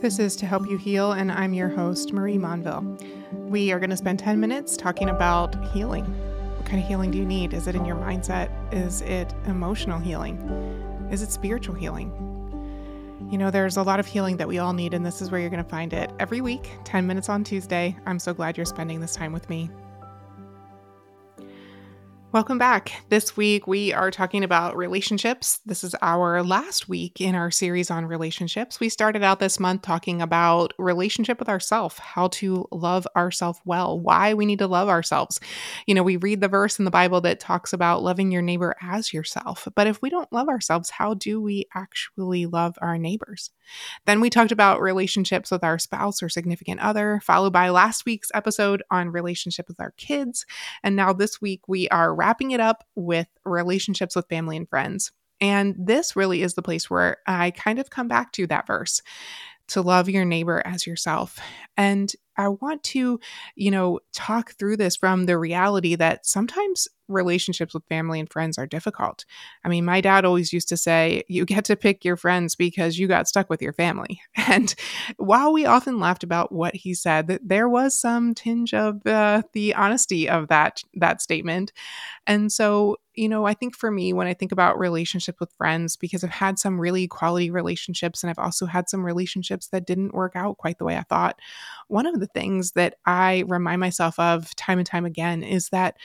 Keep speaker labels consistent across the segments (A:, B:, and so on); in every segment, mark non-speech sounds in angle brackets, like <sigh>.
A: This is To Help You Heal, and I'm your host, Marie Monville. We are going to spend 10 minutes talking about healing. What kind of healing do you need? Is it in your mindset? Is it emotional healing? Is it spiritual healing? You know, there's a lot of healing that we all need, and this is where you're going to find it every week, 10 minutes on Tuesday. I'm so glad you're spending this time with me. Welcome back. This week we are talking about relationships. This is our last week in our series on relationships. We started out this month talking about relationship with ourself, how to love ourselves well, why we need to love ourselves. You know, we read the verse in the Bible that talks about loving your neighbor as yourself. But if we don't love ourselves, how do we actually love our neighbors? Then we talked about relationships with our spouse or significant other, followed by last week's episode on relationship with our kids. And now this week we are wrapping it up with relationships with family and friends. And this really is the place where I kind of come back to that verse to love your neighbor as yourself. And I want to, you know, talk through this from the reality that sometimes relationships with family and friends are difficult. I mean, my dad always used to say, you get to pick your friends because you got stuck with your family. <laughs> And while we often laughed about what he said, that there was some tinge of uh, the honesty of that that statement. And so, you know, I think for me, when I think about relationship with friends, because I've had some really quality relationships and I've also had some relationships that didn't work out quite the way I thought. One of the things that I remind myself of time and time again is that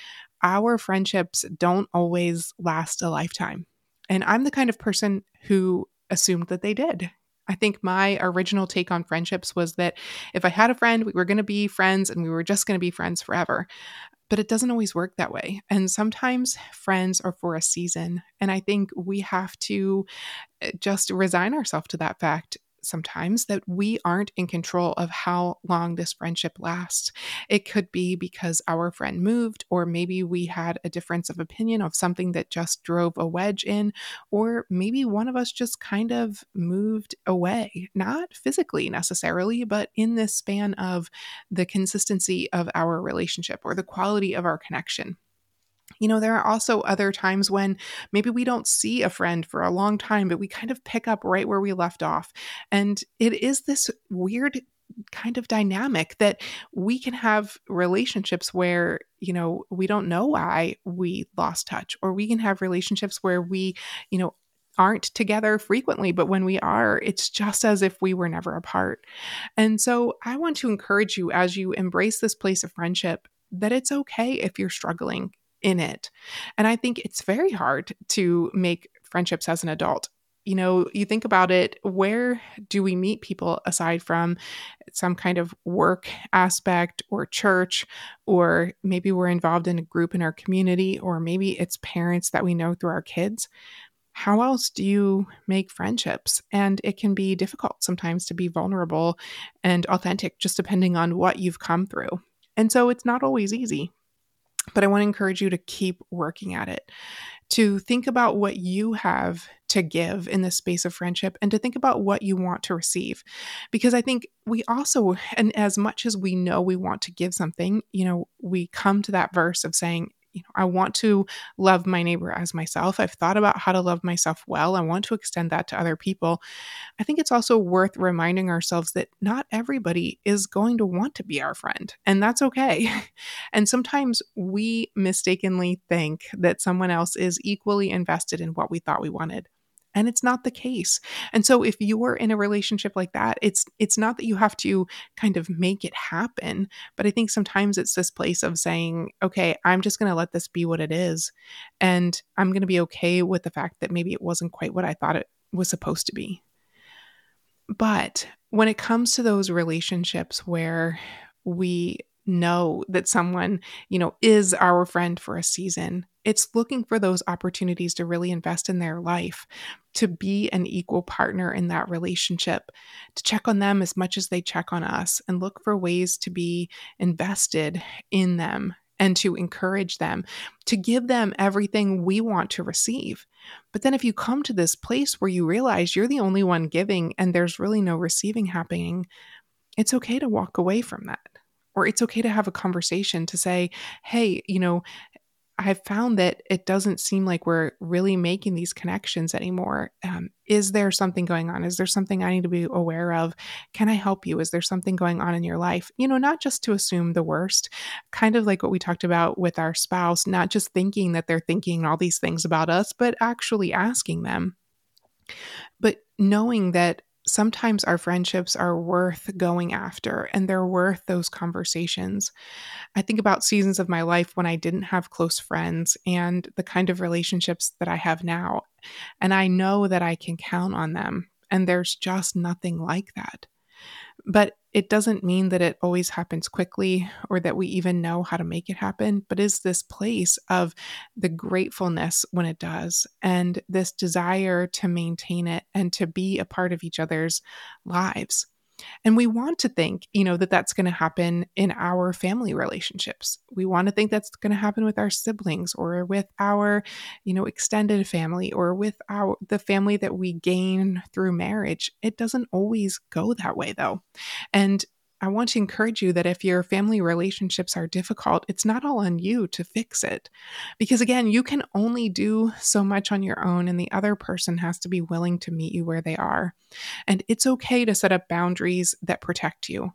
A: our friendships don't always last a lifetime. And I'm the kind of person who assumed that they did. I think my original take on friendships was that if I had a friend, we were going to be friends and we were just going to be friends forever. But it doesn't always work that way. And sometimes friends are for a season. And I think we have to eh, just resign ourselves to that fact sometimes that we aren't in control of how long this friendship lasts. It could be because our friend moved, or maybe we had a difference of opinion of something that just drove a wedge in, or maybe one of us just kind of moved away, not physically necessarily, but in this span of the consistency of our relationship or the quality of our connection. You know, there are also other times when maybe we don't see a friend for a long time, but we kind of pick up right where we left off. And it is this weird kind of dynamic that we can have relationships where, you know, we don't know why we lost touch, or we can have relationships where we, you know, aren't together frequently, but when we are, it's just as if we were never apart. And so I want to encourage you as you embrace this place of friendship that it's okay if you're struggling in it. And I think it's very hard to make friendships as an adult. You know, you think about it, where do we meet people aside from some kind of work aspect or church, or maybe we're involved in a group in our community, or maybe it's parents that we know through our kids? How else do you make friendships? And it can be difficult sometimes to be vulnerable and authentic, just depending on what you've come through. And so it's not always easy. But I want to encourage you to keep working at it, to think about what you have to give in the space of friendship and to think about what you want to receive. Because I think we also, and as much as we know we want to give something, you know, we come to that verse of saying, you know, I want to love my neighbor as myself. I've thought about how to love myself well. I want to extend that to other people. I think it's also worth reminding ourselves that not everybody is going to want to be our friend, and that's okay. <laughs> And sometimes we mistakenly think that someone else is equally invested in what we thought we wanted and it's not the case and so if you are in a relationship like that it's it's not that you have to kind of make it happen but i think sometimes it's this place of saying okay i'm just going to let this be what it is and i'm going to be okay with the fact that maybe it wasn't quite what i thought it was supposed to be but when it comes to those relationships where we know that someone, you know, is our friend for a season. It's looking for those opportunities to really invest in their life, to be an equal partner in that relationship, to check on them as much as they check on us, and look for ways to be invested in them and to encourage them, to give them everything we want to receive. But then, if you come to this place where you realize you're the only one giving and there's really no receiving happening, it's okay to walk away from that or it's okay to have a conversation to say, hey, you know, I've found that it doesn't seem like we're really making these connections anymore. Um, is there something going on? Is there something I need to be aware of? Can I help you? Is there something going on in your life? You know, not just to assume the worst, kind of like what we talked about with our spouse, not just thinking that they're thinking all these things about us, but actually asking them. But knowing that sometimes our friendships are worth going after and they're worth those conversations. I think about seasons of my life when I didn't have close friends and the kind of relationships that I have now. And I know that I can count on them. And there's just nothing like that. But it doesn't mean that it always happens quickly or that we even know how to make it happen, but is this place of the gratefulness when it does and this desire to maintain it and to be a part of each other's lives. And we want to think, you know, that that's going to happen in our family relationships. We want to think that's going to happen with our siblings or with our, you know, extended family or with our the family that we gain through marriage. It doesn't always go that way though. And I want to encourage you that if your family relationships are difficult, it's not all on you to fix it. Because again, you can only do so much on your own, and the other person has to be willing to meet you where they are. And it's okay to set up boundaries that protect you.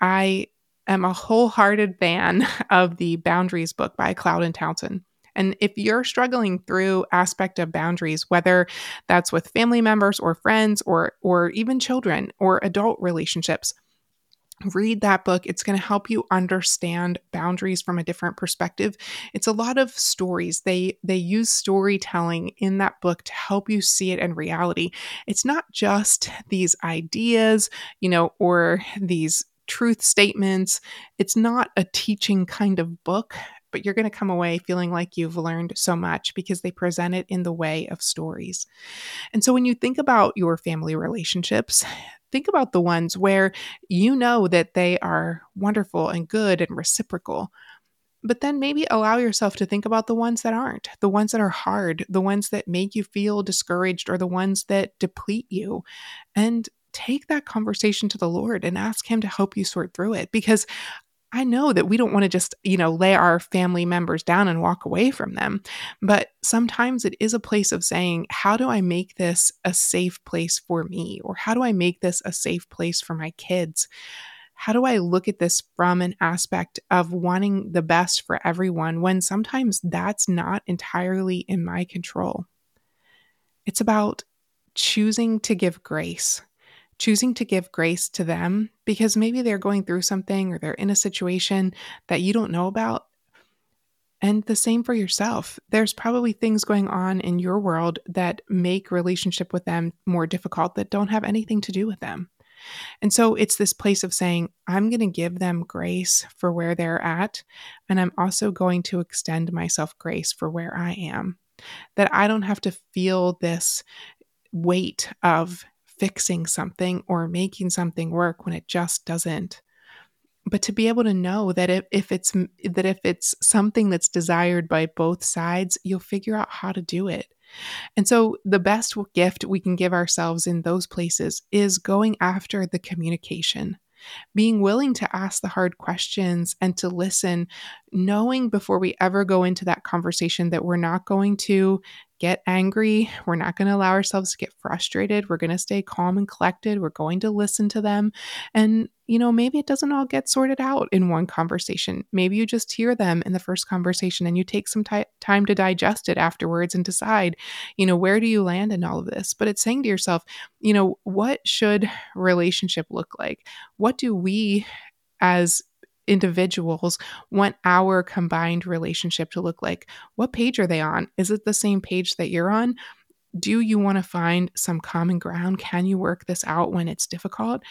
A: I am a wholehearted fan <laughs> of the Boundaries book by Cloud and Townsend. And if you're struggling through aspect of boundaries, whether that's with family members or friends or or even children or adult relationships, read that book it's going to help you understand boundaries from a different perspective. It's a lot of stories. They they use storytelling in that book to help you see it in reality. It's not just these ideas you know or these truth statements. It's not a teaching kind of book but you're going to come away feeling like you've learned so much because they present it in the way of stories. And so when you think about your family relationships, think about the ones where you know that they are wonderful and good and reciprocal. But then maybe allow yourself to think about the ones that aren't, the ones that are hard, the ones that make you feel discouraged, or the ones that deplete you. And take that conversation to the Lord and ask Him to help you sort through it. Because I know that we don't want to just, you know, lay our family members down and walk away from them. But sometimes it is a place of saying, how do I make this a safe place for me? Or how do I make this a safe place for my kids? How do I look at this from an aspect of wanting the best for everyone when sometimes that's not entirely in my control? It's about choosing to give grace choosing to give grace to them because maybe they're going through something or they're in a situation that you don't know about. And the same for yourself. There's probably things going on in your world that make relationship with them more difficult that don't have anything to do with them. And so it's this place of saying, I'm going to give them grace for where they're at. And I'm also going to extend myself grace for where I am. That I don't have to feel this weight of fixing something or making something work when it just doesn't. But to be able to know that if, if it's that if it's something that's desired by both sides you'll figure out how to do it. And so the best gift we can give ourselves in those places is going after the communication being willing to ask the hard questions and to listen, knowing before we ever go into that conversation that we're not going to get angry. We're not going to allow ourselves to get frustrated. We're going to stay calm and collected. We're going to listen to them. And, you know, maybe it doesn't all get sorted out in one conversation. Maybe you just hear them in the first conversation and you take some t- time to digest it afterwards and decide, you know, where do you land in all of this? But it's saying to yourself, you know, what should relationship look like? What do we as individuals want our combined relationship to look like. What page are they on? Is it the same page that you're on? Do you want to find some common ground? Can you work this out when it's difficult?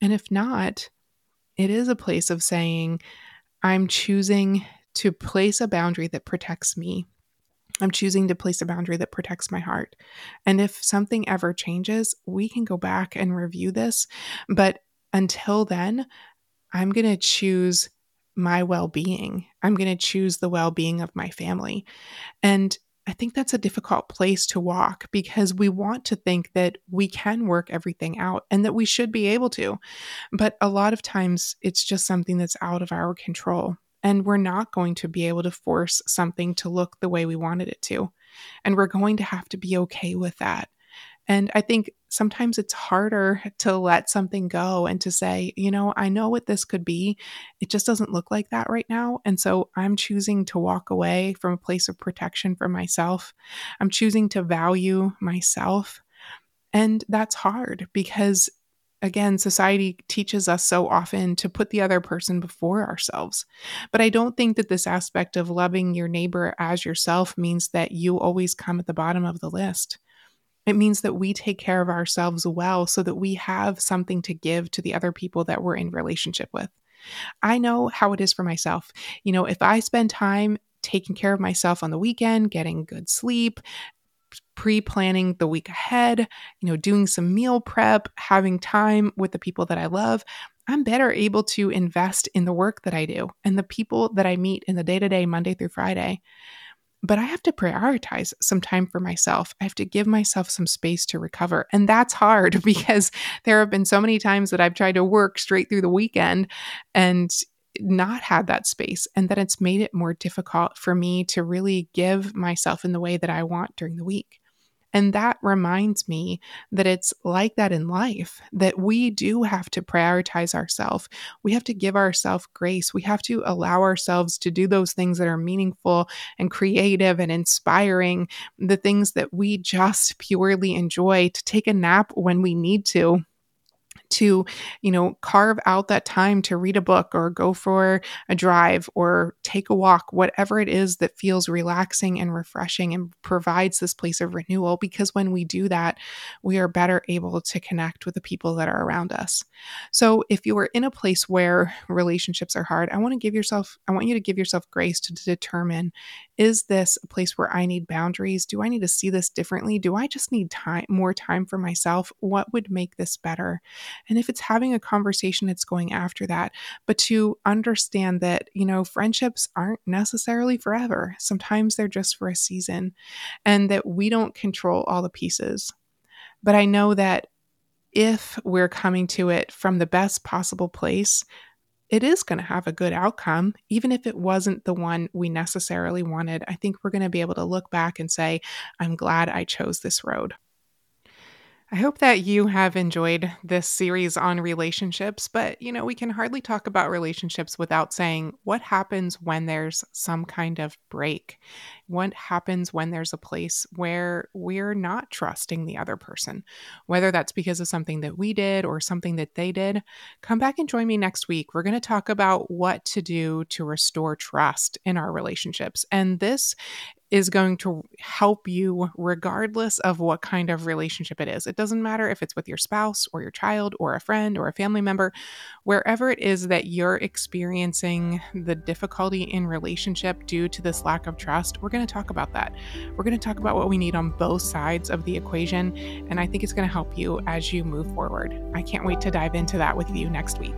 A: And if not, it is a place of saying, I'm choosing to place a boundary that protects me. I'm choosing to place a boundary that protects my heart. And if something ever changes, we can go back and review this. But until then, I'm going to choose my well being. I'm going to choose the well being of my family. And I think that's a difficult place to walk because we want to think that we can work everything out and that we should be able to. But a lot of times it's just something that's out of our control. And we're not going to be able to force something to look the way we wanted it to. And we're going to have to be okay with that. And I think sometimes it's harder to let something go and to say, you know, I know what this could be. It just doesn't look like that right now. And so I'm choosing to walk away from a place of protection for myself. I'm choosing to value myself. And that's hard because again, society teaches us so often to put the other person before ourselves. But I don't think that this aspect of loving your neighbor as yourself means that you always come at the bottom of the list. It means that we take care of ourselves well so that we have something to give to the other people that we're in relationship with. I know how it is for myself. You know, if I spend time taking care of myself on the weekend, getting good sleep, pre planning the week ahead, you know, doing some meal prep, having time with the people that I love, I'm better able to invest in the work that I do and the people that I meet in the day to day, Monday through Friday but I have to prioritize some time for myself. I have to give myself some space to recover. And that's hard <laughs> because there have been so many times that I've tried to work straight through the weekend and not had that space and that it's made it more difficult for me to really give myself in the way that I want during the week. And that reminds me that it's like that in life, that we do have to prioritize ourselves. We have to give ourselves grace. We have to allow ourselves to do those things that are meaningful and creative and inspiring, the things that we just purely enjoy, to take a nap when we need to to, you know, carve out that time to read a book or go for a drive or take a walk, whatever it is that feels relaxing and refreshing and provides this place of renewal. Because when we do that, we are better able to connect with the people that are around us. So if you are in a place where relationships are hard, I want to give yourself, I want you to give yourself grace to determine is this a place where I need boundaries? Do I need to see this differently? Do I just need time, more time for myself? What would make this better? And if it's having a conversation, it's going after that. But to understand that, you know, friendships aren't necessarily forever. Sometimes they're just for a season and that we don't control all the pieces. But I know that if we're coming to it from the best possible place, it is going to have a good outcome, even if it wasn't the one we necessarily wanted. I think we're going to be able to look back and say, I'm glad I chose this road. I hope that you have enjoyed this series on relationships, but you know, we can hardly talk about relationships without saying what happens when there's some kind of break. What happens when there's a place where we're not trusting the other person, whether that's because of something that we did or something that they did. Come back and join me next week. We're going to talk about what to do to restore trust in our relationships. And this is going to help you regardless of what kind of relationship it is. It doesn't matter if it's with your spouse or your child or a friend or a family member, wherever it is that you're experiencing the difficulty in relationship due to this lack of trust, we're going to talk about that. We're going to talk about what we need on both sides of the equation. And I think it's going to help you as you move forward. I can't wait to dive into that with you next week.